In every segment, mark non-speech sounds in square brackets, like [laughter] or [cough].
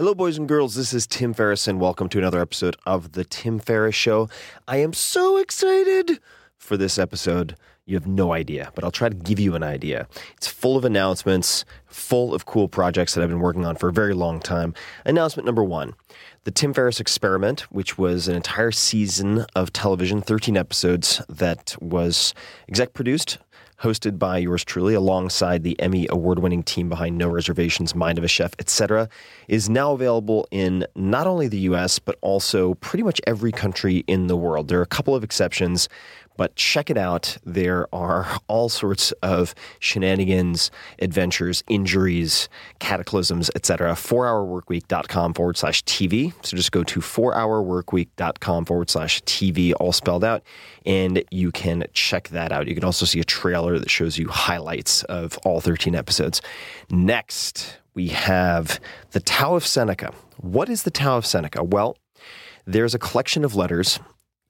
Hello, boys and girls. This is Tim Ferriss, and welcome to another episode of The Tim Ferriss Show. I am so excited for this episode. You have no idea, but I'll try to give you an idea. It's full of announcements, full of cool projects that I've been working on for a very long time. Announcement number one The Tim Ferriss Experiment, which was an entire season of television, 13 episodes, that was exec produced hosted by yours truly alongside the Emmy award winning team behind No Reservations, Mind of a Chef, etc., is now available in not only the US, but also pretty much every country in the world. There are a couple of exceptions, but check it out. There are [laughs] all sorts of shenanigans, adventures, injuries, cataclysms, etc. 4hourworkweek.com forward slash TV. So just go to 4hourworkweek.com forward slash TV, all spelled out, and you can check that out. You can also see a trailer that shows you highlights of all 13 episodes. Next, we have the Tao of Seneca. What is the Tao of Seneca? Well, there's a collection of letters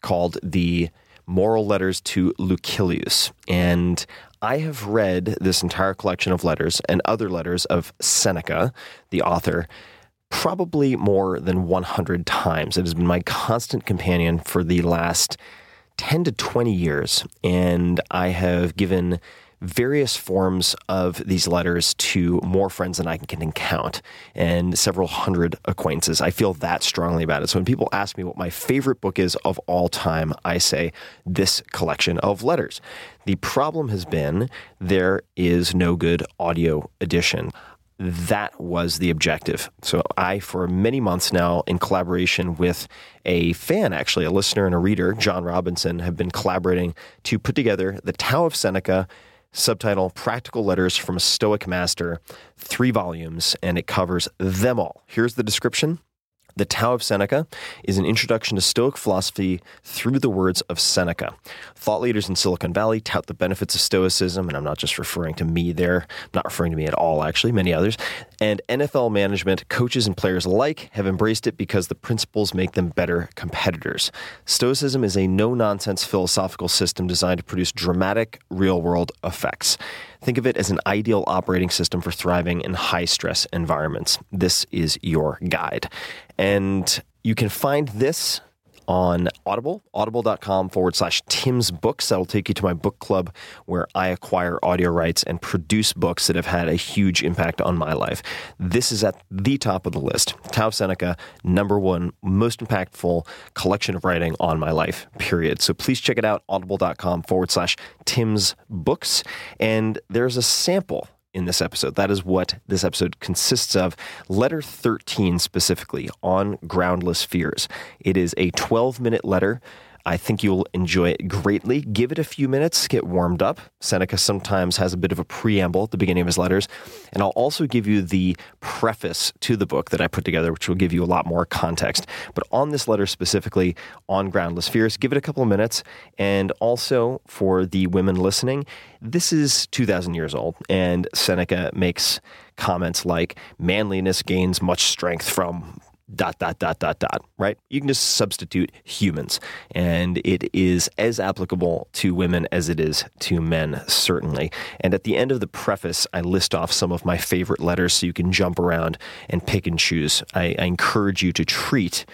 called the Moral Letters to Lucilius. And I have read this entire collection of letters and other letters of Seneca, the author, probably more than 100 times. It has been my constant companion for the last 10 to 20 years. And I have given various forms of these letters to more friends than I can count and several hundred acquaintances. I feel that strongly about it. So when people ask me what my favorite book is of all time, I say this collection of letters. The problem has been there is no good audio edition that was the objective. So I, for many months now, in collaboration with a fan, actually a listener and a reader, John Robinson, have been collaborating to put together the Tao of Seneca subtitle Practical Letters from a Stoic Master, three volumes, and it covers them all. Here's the description. The Tao of Seneca is an introduction to Stoic philosophy through the words of Seneca. Thought leaders in Silicon Valley tout the benefits of Stoicism, and I'm not just referring to me there, I'm not referring to me at all, actually, many others. And NFL management, coaches, and players alike have embraced it because the principles make them better competitors. Stoicism is a no nonsense philosophical system designed to produce dramatic real world effects. Think of it as an ideal operating system for thriving in high stress environments. This is your guide. And you can find this on Audible, audible.com forward slash Tim's Books. That'll take you to my book club where I acquire audio rights and produce books that have had a huge impact on my life. This is at the top of the list. Tao Seneca, number one, most impactful collection of writing on my life, period. So please check it out, audible.com forward slash Tim's Books. And there's a sample in this episode. That is what this episode consists of. Letter 13 specifically on groundless fears. It is a 12 minute letter. I think you'll enjoy it greatly. Give it a few minutes, get warmed up. Seneca sometimes has a bit of a preamble at the beginning of his letters. And I'll also give you the preface to the book that I put together, which will give you a lot more context. But on this letter specifically on groundless fears, give it a couple of minutes. And also for the women listening, this is 2,000 years old, and Seneca makes comments like manliness gains much strength from dot dot dot dot dot right? You can just substitute humans and it is as applicable to women as it is to men certainly. And at the end of the preface i list off some of my favorite letters so you can jump around and pick and choose. I, I encourage you to treat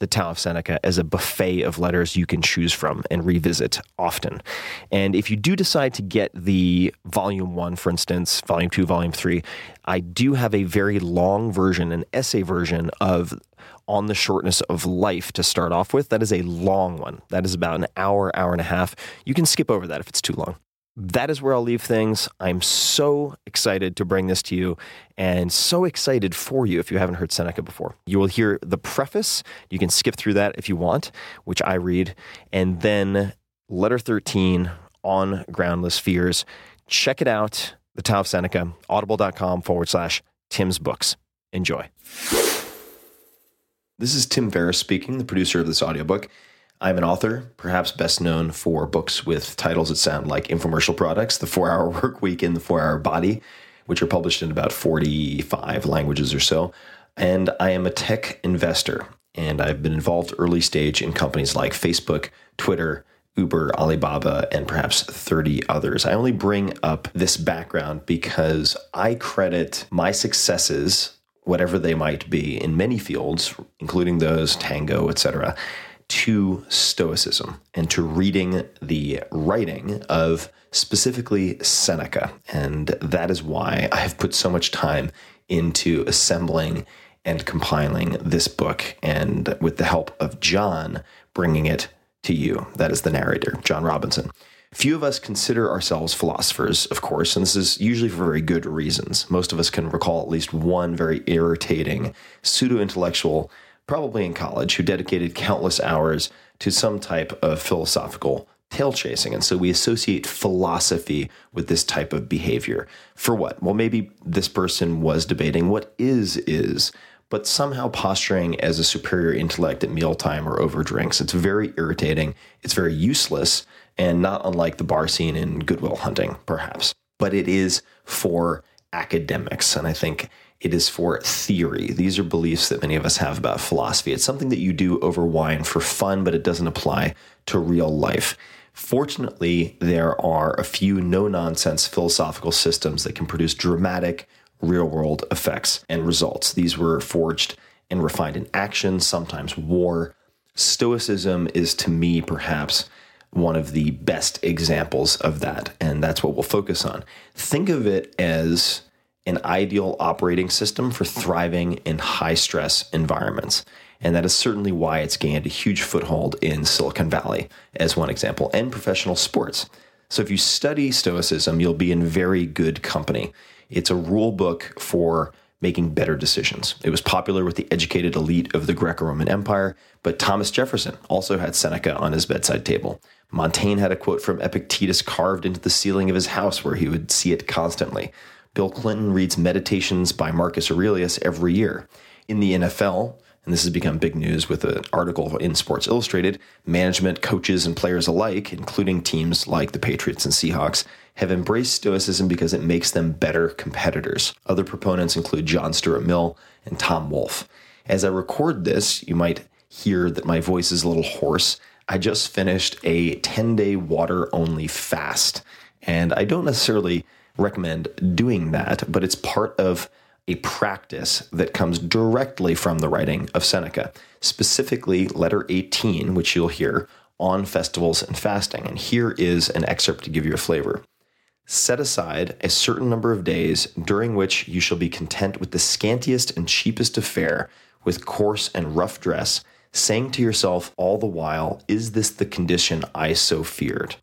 the Tao of Seneca as a buffet of letters you can choose from and revisit often. And if you do decide to get the volume one, for instance, volume two, volume three, I do have a very long version, an essay version of on the shortness of life to start off with. That is a long one. That is about an hour, hour and a half. You can skip over that if it's too long that is where I'll leave things. I'm so excited to bring this to you and so excited for you if you haven't heard Seneca before. You will hear the preface. You can skip through that if you want, which I read, and then letter 13 on groundless fears. Check it out, the Tao of Seneca, audible.com forward slash Tim's books. Enjoy. This is Tim Ferriss speaking, the producer of this audiobook. I'm an author, perhaps best known for books with titles that sound like infomercial products, The Four Hour [laughs] Work Week and The Four Hour Body, which are published in about 45 languages or so. And I am a tech investor, and I've been involved early stage in companies like Facebook, Twitter, Uber, Alibaba, and perhaps 30 others. I only bring up this background because I credit my successes, whatever they might be, in many fields, including those, Tango, etc., to Stoicism and to reading the writing of specifically Seneca. And that is why I have put so much time into assembling and compiling this book, and with the help of John, bringing it to you. That is the narrator, John Robinson. Few of us consider ourselves philosophers, of course, and this is usually for very good reasons. Most of us can recall at least one very irritating pseudo intellectual probably in college, who dedicated countless hours to some type of philosophical tail chasing. And so we associate philosophy with this type of behavior. For what? Well, maybe this person was debating what is is, but somehow posturing as a superior intellect at mealtime or over drinks. It's very irritating. It's very useless, and not unlike the bar scene in Good Will Hunting, perhaps. But it is for academics. And I think it is for theory. These are beliefs that many of us have about philosophy. It's something that you do over wine for fun, but it doesn't apply to real life. Fortunately, there are a few no nonsense philosophical systems that can produce dramatic real world effects and results. These were forged and refined in action, sometimes war. Stoicism is to me perhaps one of the best examples of that, and that's what we'll focus on. Think of it as an ideal operating system for thriving in high stress environments. And that is certainly why it's gained a huge foothold in Silicon Valley, as one example, and professional sports. So if you study Stoicism, you'll be in very good company. It's a rule book for making better decisions. It was popular with the educated elite of the Greco Roman Empire, but Thomas Jefferson also had Seneca on his bedside table. Montaigne had a quote from Epictetus carved into the ceiling of his house where he would see it constantly. Bill Clinton reads Meditations by Marcus Aurelius every year. In the NFL, and this has become big news with an article in Sports Illustrated, management, coaches, and players alike, including teams like the Patriots and Seahawks, have embraced Stoicism because it makes them better competitors. Other proponents include John Stuart Mill and Tom Wolfe. As I record this, you might hear that my voice is a little hoarse. I just finished a 10 day water only fast, and I don't necessarily recommend doing that, but it's part of a practice that comes directly from the writing of Seneca, specifically letter 18, which you'll hear on festivals and fasting. And here is an excerpt to give you a flavor. Set aside a certain number of days during which you shall be content with the scantiest and cheapest of fare, with coarse and rough dress, saying to yourself all the while, Is this the condition I so feared?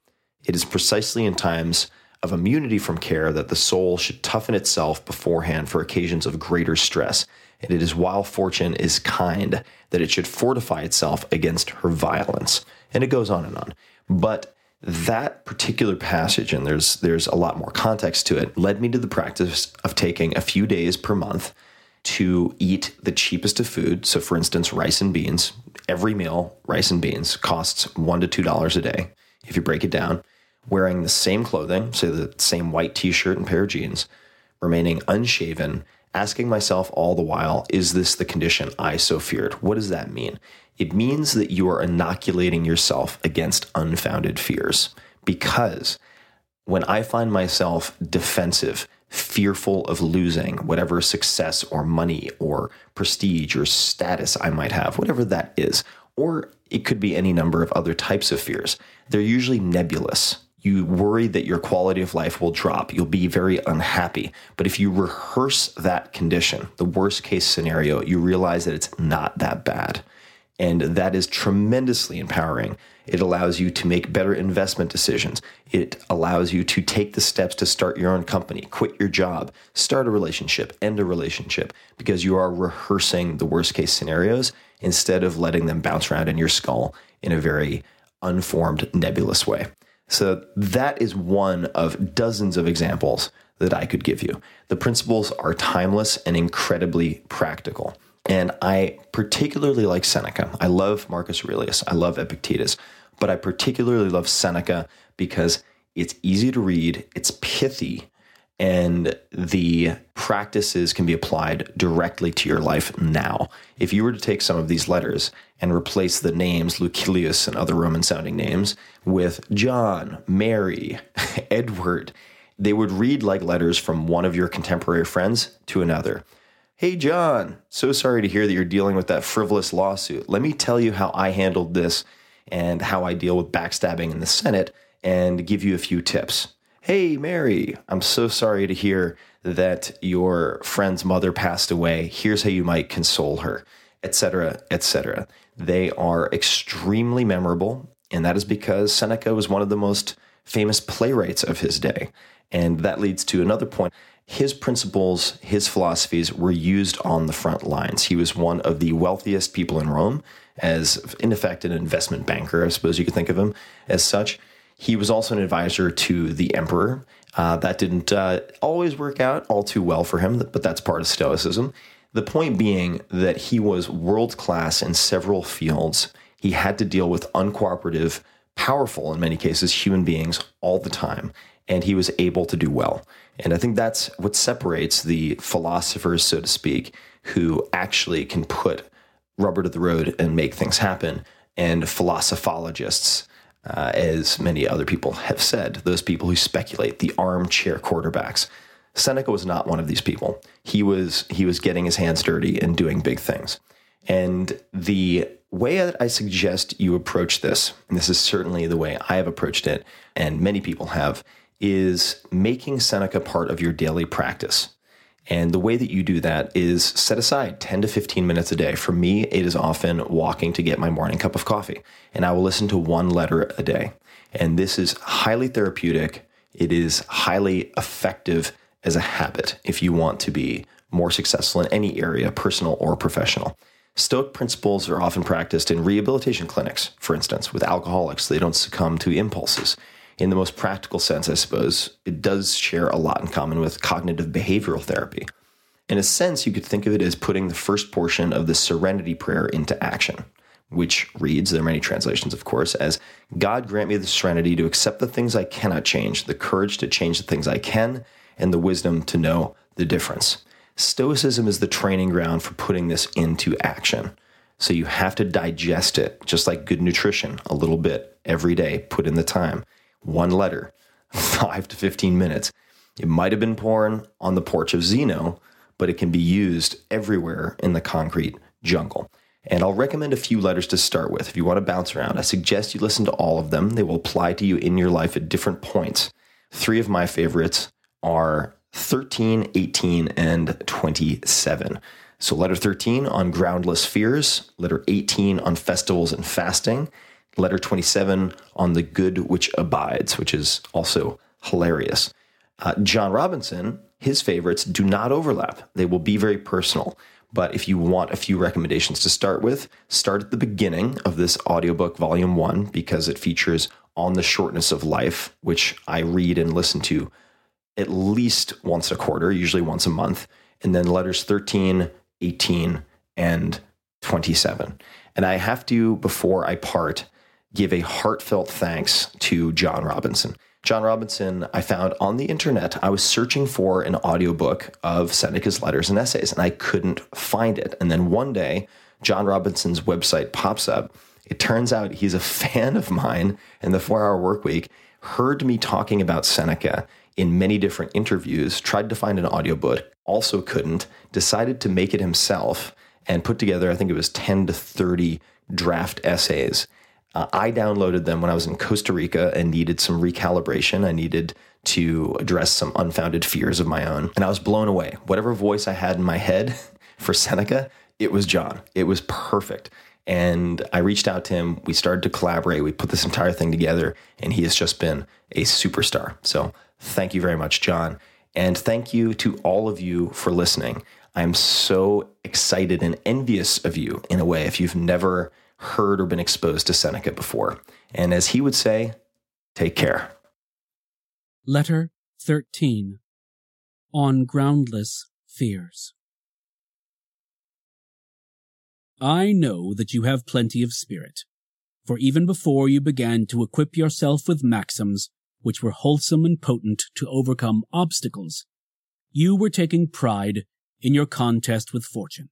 It is precisely in times of immunity from care that the soul should toughen itself beforehand for occasions of greater stress. And it is while fortune is kind that it should fortify itself against her violence. And it goes on and on. But that particular passage, and there's there's a lot more context to it, led me to the practice of taking a few days per month to eat the cheapest of food. So, for instance, rice and beans. Every meal, rice and beans, costs one to two dollars a day. If you break it down, wearing the same clothing, say the same white t shirt and pair of jeans, remaining unshaven, asking myself all the while, is this the condition I so feared? What does that mean? It means that you are inoculating yourself against unfounded fears. Because when I find myself defensive, fearful of losing whatever success or money or prestige or status I might have, whatever that is, or it could be any number of other types of fears, they're usually nebulous you worry that your quality of life will drop. You'll be very unhappy. But if you rehearse that condition, the worst case scenario, you realize that it's not that bad. And that is tremendously empowering. It allows you to make better investment decisions. It allows you to take the steps to start your own company, quit your job, start a relationship, end a relationship, because you are rehearsing the worst case scenarios instead of letting them bounce around in your skull in a very unformed, nebulous way. So that is one of dozens of examples that I could give you. The principles are timeless and incredibly practical. And I particularly like Seneca. I love Marcus Aurelius. I love Epictetus, but I particularly love Seneca because it's easy to read, it's pithy, and the practices can be applied directly to your life now. If you were to take some of these letters and replace the names Lucilius and other Roman sounding names with John, Mary, [laughs] Edward, they would read like letters from one of your contemporary friends to another. Hey, John, so sorry to hear that you're dealing with that frivolous lawsuit. Let me tell you how I handled this and how I deal with backstabbing in the Senate and give you a few tips. Hey, Mary, I'm so sorry to hear that your friend's mother passed away. Here's how you might console her, etc., etc. They are extremely memorable, and that is because Seneca was one of the most famous playwrights of his day. And that leads to another point. His principles, his philosophies were used on the front lines. He was one of the wealthiest people in Rome, as in effect an investment banker, I suppose you could think of him as such. He was also an advisor to the emperor. Uh, that didn't uh, always work out all too well for him, but that's part of Stoicism. The point being that he was world class in several fields. He had to deal with uncooperative, powerful, in many cases, human beings all the time, and he was able to do well. And I think that's what separates the philosophers, so to speak, who actually can put rubber to the road and make things happen, and philosophologists uh, as many other people have said, those people who speculate, the armchair quarterbacks. Seneca was not one of these people. He was he was getting his hands dirty and doing big things. And the way that I suggest you approach this, and this is certainly the way I have approached it, and many people have, is making Seneca part of your daily practice. And the way that you do that is set aside 10 to 15 minutes a day. For me, it is often walking to get my morning cup of coffee, and I will listen to one letter a day. And this is highly therapeutic. It is highly effective as a habit if you want to be more successful in any area, personal or professional. Stoic principles are often practiced in rehabilitation clinics, for instance, with alcoholics. They don't succumb to impulses in the most practical sense, I suppose, it does share a lot in common with cognitive behavioral therapy. In a sense, you could think of it as putting the first portion of the serenity prayer into action, which reads, there are many translations, of course, as God grant me the serenity to accept the things I cannot change, the courage to change the things I can, and the wisdom to know the difference. Stoicism is the training ground for putting this into action. So you have to digest it, just like good nutrition, a little bit every day. Put in the time. One letter, [laughs] five to 15 minutes. It might have been born on the porch of Zeno, but it can be used everywhere in the concrete jungle. And I'll recommend a few letters to start with. If you want to bounce around, I suggest you listen to all of them. They will apply to you in your life at different points. Three of my favorites are 13, 18, and 27. So, letter 13 on groundless fears, letter 18 on festivals and fasting, letter 27 on the good which abides, which is also hilarious. Uh, John Robinson, his favorites do not overlap. They will be very personal. But if you want a few recommendations to start with, start at the beginning of this audiobook, volume one, because it features On the Shortness of Life, which I read and listen to at least once a quarter, usually once a month. And then letters 13, 18, and 27. And I have to, before I part, give a heartfelt thanks to John Robinson. John Robinson, I found on the internet. I was searching for an audiobook of Seneca's letters and essays, and I couldn't find it. And then one day, John Robinson's website pops up. It turns out he's a [laughs] fan of mine in the four hour work week, heard me talking about Seneca in many different interviews, tried to find an audiobook, also couldn't, decided to make it himself, and put together, I think it was 10 to 30 draft essays uh, I downloaded them when I was in Costa Rica and needed some recalibration. I needed to address some unfounded fears of my own. And I was blown away. Whatever voice I had in my head [laughs] for Seneca, it was John. It was perfect. And I reached out to him. We started to collaborate. We put this entire thing together, and he has just been a superstar. So thank you very much, John. And thank you to all of you for listening. I'm so excited and envious of you in a way. If you've never heard or been exposed to Seneca before. And as he would say, take care. Letter 13 On Groundless Fears. I know that you have plenty of spirit, for even before you began to equip yourself with maxims which were wholesome and potent to overcome obstacles, you were taking pride in your contest with fortune.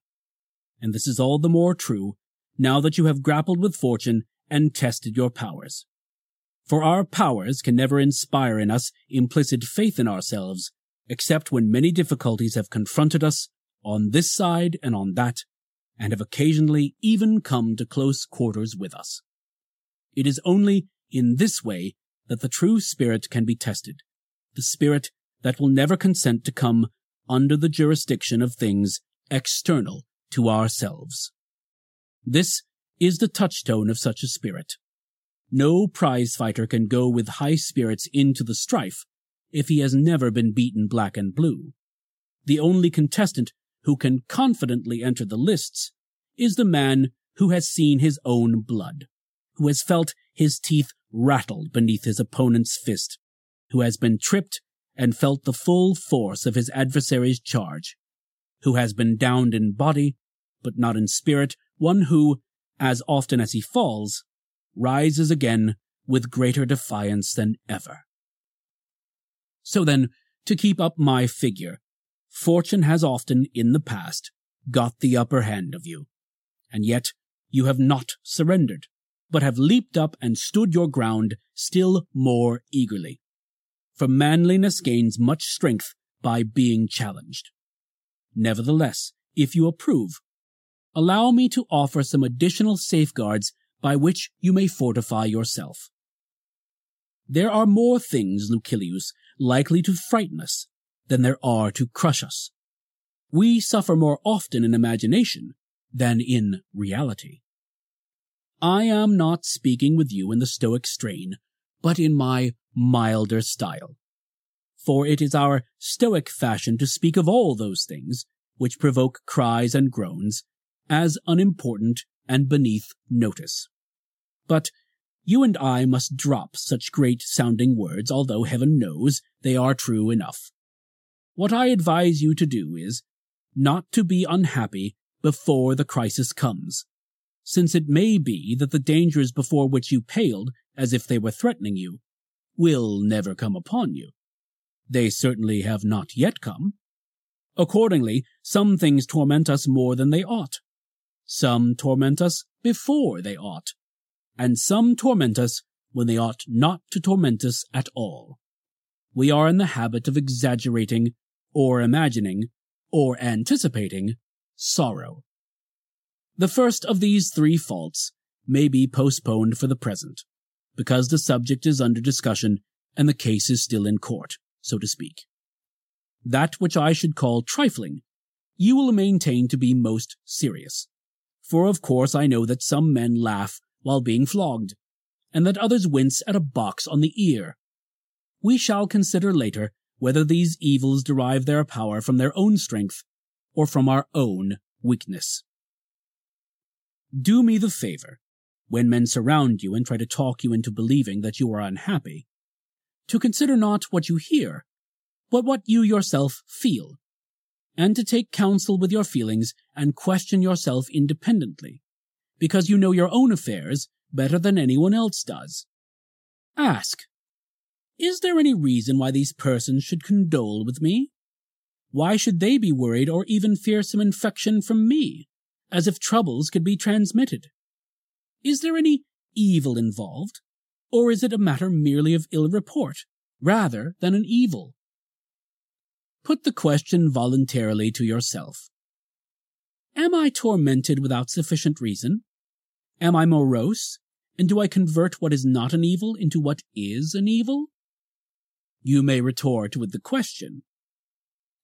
And this is all the more true now that you have grappled with fortune and tested your powers. For our powers can never inspire in us implicit faith in ourselves, except when many difficulties have confronted us on this side and on that, and have occasionally even come to close quarters with us. It is only in this way that the true spirit can be tested, the spirit that will never consent to come under the jurisdiction of things external to ourselves. This is the touchstone of such a spirit. No prize fighter can go with high spirits into the strife if he has never been beaten black and blue. The only contestant who can confidently enter the lists is the man who has seen his own blood, who has felt his teeth rattled beneath his opponent's fist, who has been tripped and felt the full force of his adversary's charge, who has been downed in body, but not in spirit, one who, as often as he falls, rises again with greater defiance than ever. So then, to keep up my figure, fortune has often in the past got the upper hand of you, and yet you have not surrendered, but have leaped up and stood your ground still more eagerly. For manliness gains much strength by being challenged. Nevertheless, if you approve, allow me to offer some additional safeguards by which you may fortify yourself. There are more things, Lucilius, likely to frighten us than there are to crush us. We suffer more often in imagination than in reality. I am not speaking with you in the Stoic strain, but in my milder style. For it is our Stoic fashion to speak of all those things which provoke cries and groans, as unimportant and beneath notice. But you and I must drop such great sounding words, although heaven knows they are true enough. What I advise you to do is, not to be unhappy before the crisis comes, since it may be that the dangers before which you paled as if they were threatening you will never come upon you. They certainly have not yet come. Accordingly, some things torment us more than they ought. Some torment us before they ought. And some torment us when they ought not to torment us at all. We are in the habit of exaggerating, or imagining, or anticipating sorrow. The first of these three faults may be postponed for the present, because the subject is under discussion and the case is still in court, so to speak. That which I should call trifling, you will maintain to be most serious. For of course I know that some men laugh while being flogged, and that others wince at a box on the ear. We shall consider later whether these evils derive their power from their own strength or from our own weakness. Do me the favor, when men surround you and try to talk you into believing that you are unhappy, to consider not what you hear, but what you yourself feel, and to take counsel with your feelings and question yourself independently, because you know your own affairs better than anyone else does. Ask, is there any reason why these persons should condole with me? Why should they be worried or even fear some infection from me, as if troubles could be transmitted? Is there any evil involved, or is it a matter merely of ill report, rather than an evil? Put the question voluntarily to yourself. Am I tormented without sufficient reason? Am I morose, and do I convert what is not an evil into what is an evil? You may retort with the question,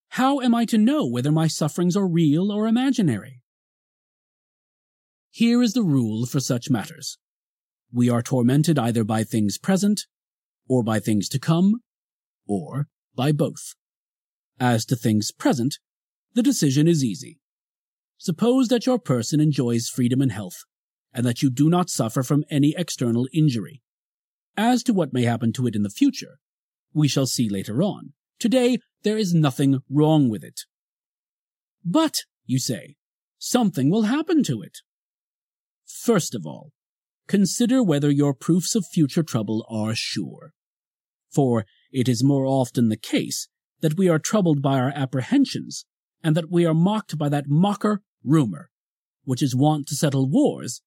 How am I to know whether my sufferings are real or imaginary? Here is the rule for such matters. We are tormented either by things present, or by things to come, or by both. As to things present, the decision is easy. Suppose that your person enjoys freedom and health, and that you do not suffer from any external injury. As to what may happen to it in the future, we shall see later on. Today, there is nothing wrong with it. But, you say, something will happen to it. First of all, consider whether your proofs of future trouble are sure. For it is more often the case that we are troubled by our apprehensions, and that we are mocked by that mocker rumor, which is wont to settle wars,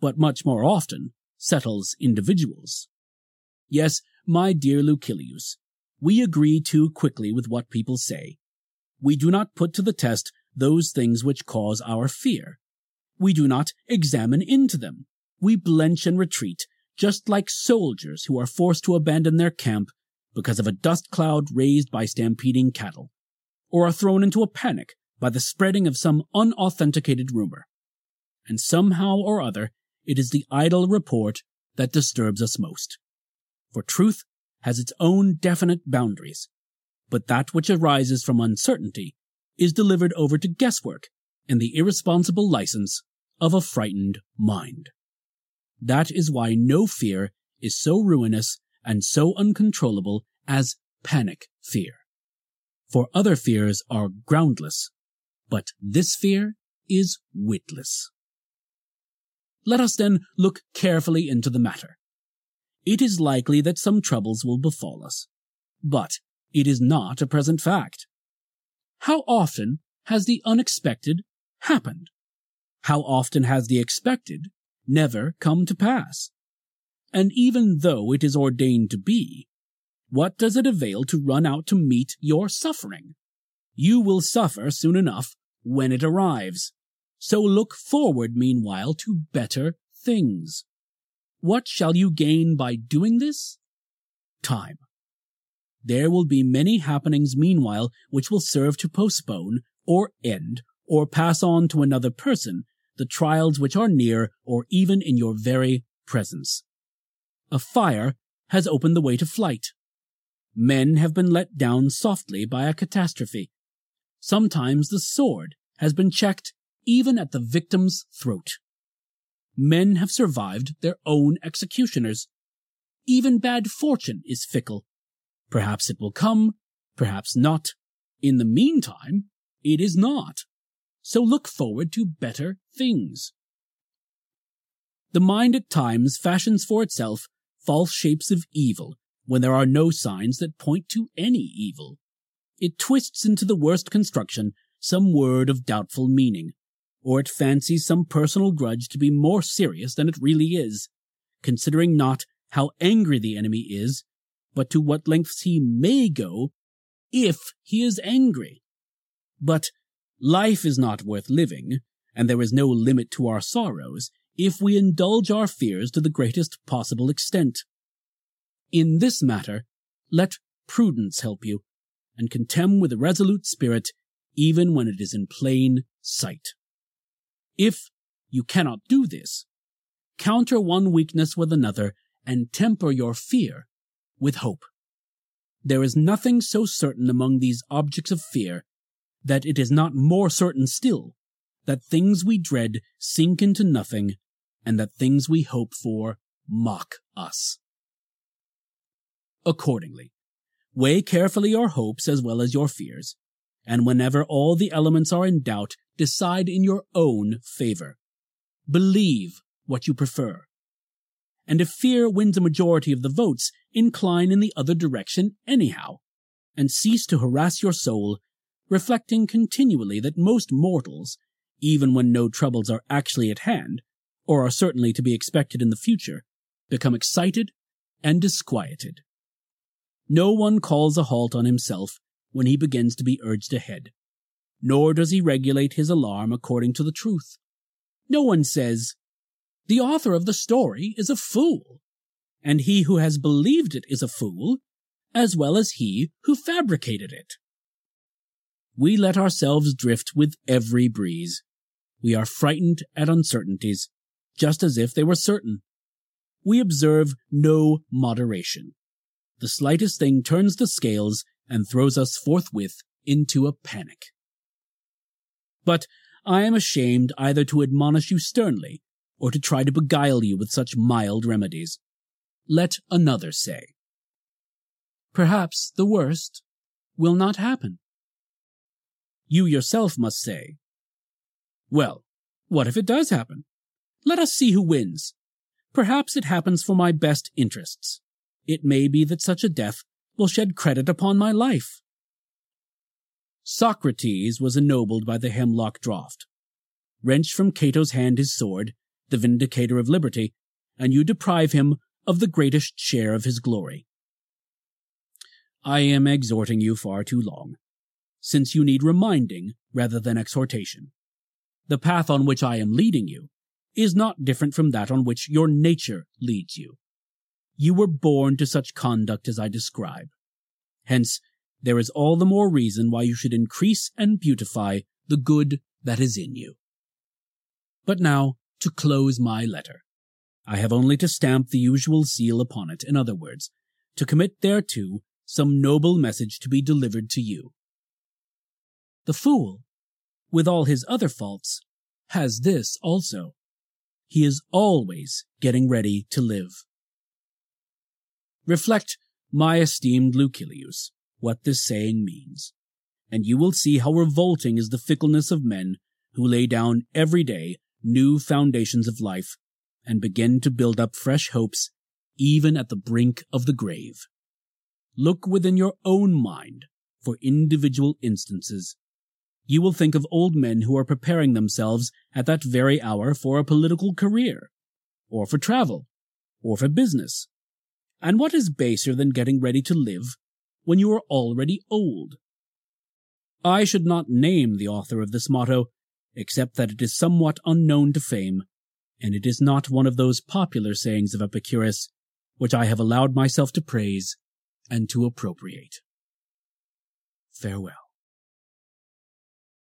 but much more often settles individuals. Yes, my dear Lucilius, we agree too quickly with what people say. We do not put to the test those things which cause our fear. We do not examine into them. We blench and retreat, just like soldiers who are forced to abandon their camp because of a dust cloud raised by stampeding cattle, or are thrown into a panic by the spreading of some unauthenticated rumor. And somehow or other, it is the idle report that disturbs us most. For truth has its own definite boundaries, but that which arises from uncertainty is delivered over to guesswork and the irresponsible license of a frightened mind. That is why no fear is so ruinous and so uncontrollable as panic fear. For other fears are groundless, but this fear is witless. Let us then look carefully into the matter. It is likely that some troubles will befall us, but it is not a present fact. How often has the unexpected happened? How often has the expected never come to pass? And even though it is ordained to be, what does it avail to run out to meet your suffering? You will suffer soon enough when it arrives. So look forward meanwhile to better things. What shall you gain by doing this? Time. There will be many happenings meanwhile which will serve to postpone, or end, or pass on to another person the trials which are near or even in your very presence. A fire has opened the way to flight. Men have been let down softly by a catastrophe. Sometimes the sword has been checked even at the victim's throat. Men have survived their own executioners. Even bad fortune is fickle. Perhaps it will come, perhaps not. In the meantime, it is not. So look forward to better things. The mind at times fashions for itself false shapes of evil when there are no signs that point to any evil. It twists into the worst construction some word of doubtful meaning, or it fancies some personal grudge to be more serious than it really is, considering not how angry the enemy is, but to what lengths he may go if he is angry. But life is not worth living, and there is no limit to our sorrows if we indulge our fears to the greatest possible extent. In this matter, let prudence help you, and contemn with a resolute spirit even when it is in plain sight. If you cannot do this, counter one weakness with another and temper your fear with hope. There is nothing so certain among these objects of fear that it is not more certain still that things we dread sink into nothing and that things we hope for mock us. Accordingly, weigh carefully your hopes as well as your fears, and whenever all the elements are in doubt, decide in your own favor. Believe what you prefer. And if fear wins a majority of the votes, incline in the other direction anyhow, and cease to harass your soul, reflecting continually that most mortals, even when no troubles are actually at hand, or are certainly to be expected in the future, become excited and disquieted. No one calls a halt on himself when he begins to be urged ahead, nor does he regulate his alarm according to the truth. No one says, The author of the story is a fool, and he who has believed it is a fool, as well as he who fabricated it. We let ourselves drift with every breeze. We are frightened at uncertainties, just as if they were certain. We observe no moderation. The slightest thing turns the scales and throws us forthwith into a panic. But I am ashamed either to admonish you sternly or to try to beguile you with such mild remedies. Let another say. Perhaps the worst will not happen. You yourself must say, Well, what if it does happen? Let us see who wins. Perhaps it happens for my best interests. It may be that such a death will shed credit upon my life. Socrates was ennobled by the hemlock draught. Wrench from Cato's hand his sword, the vindicator of liberty, and you deprive him of the greatest share of his glory. I am exhorting you far too long, since you need reminding rather than exhortation. The path on which I am leading you is not different from that on which your nature leads you. You were born to such conduct as I describe. Hence, there is all the more reason why you should increase and beautify the good that is in you. But now, to close my letter. I have only to stamp the usual seal upon it, in other words, to commit thereto some noble message to be delivered to you. The fool, with all his other faults, has this also. He is always getting ready to live. Reflect, my esteemed Lucilius, what this saying means, and you will see how revolting is the fickleness of men who lay down every day new foundations of life and begin to build up fresh hopes even at the brink of the grave. Look within your own mind for individual instances. You will think of old men who are preparing themselves at that very hour for a political career, or for travel, or for business, and what is baser than getting ready to live when you are already old? I should not name the author of this motto, except that it is somewhat unknown to fame, and it is not one of those popular sayings of Epicurus which I have allowed myself to praise and to appropriate. Farewell.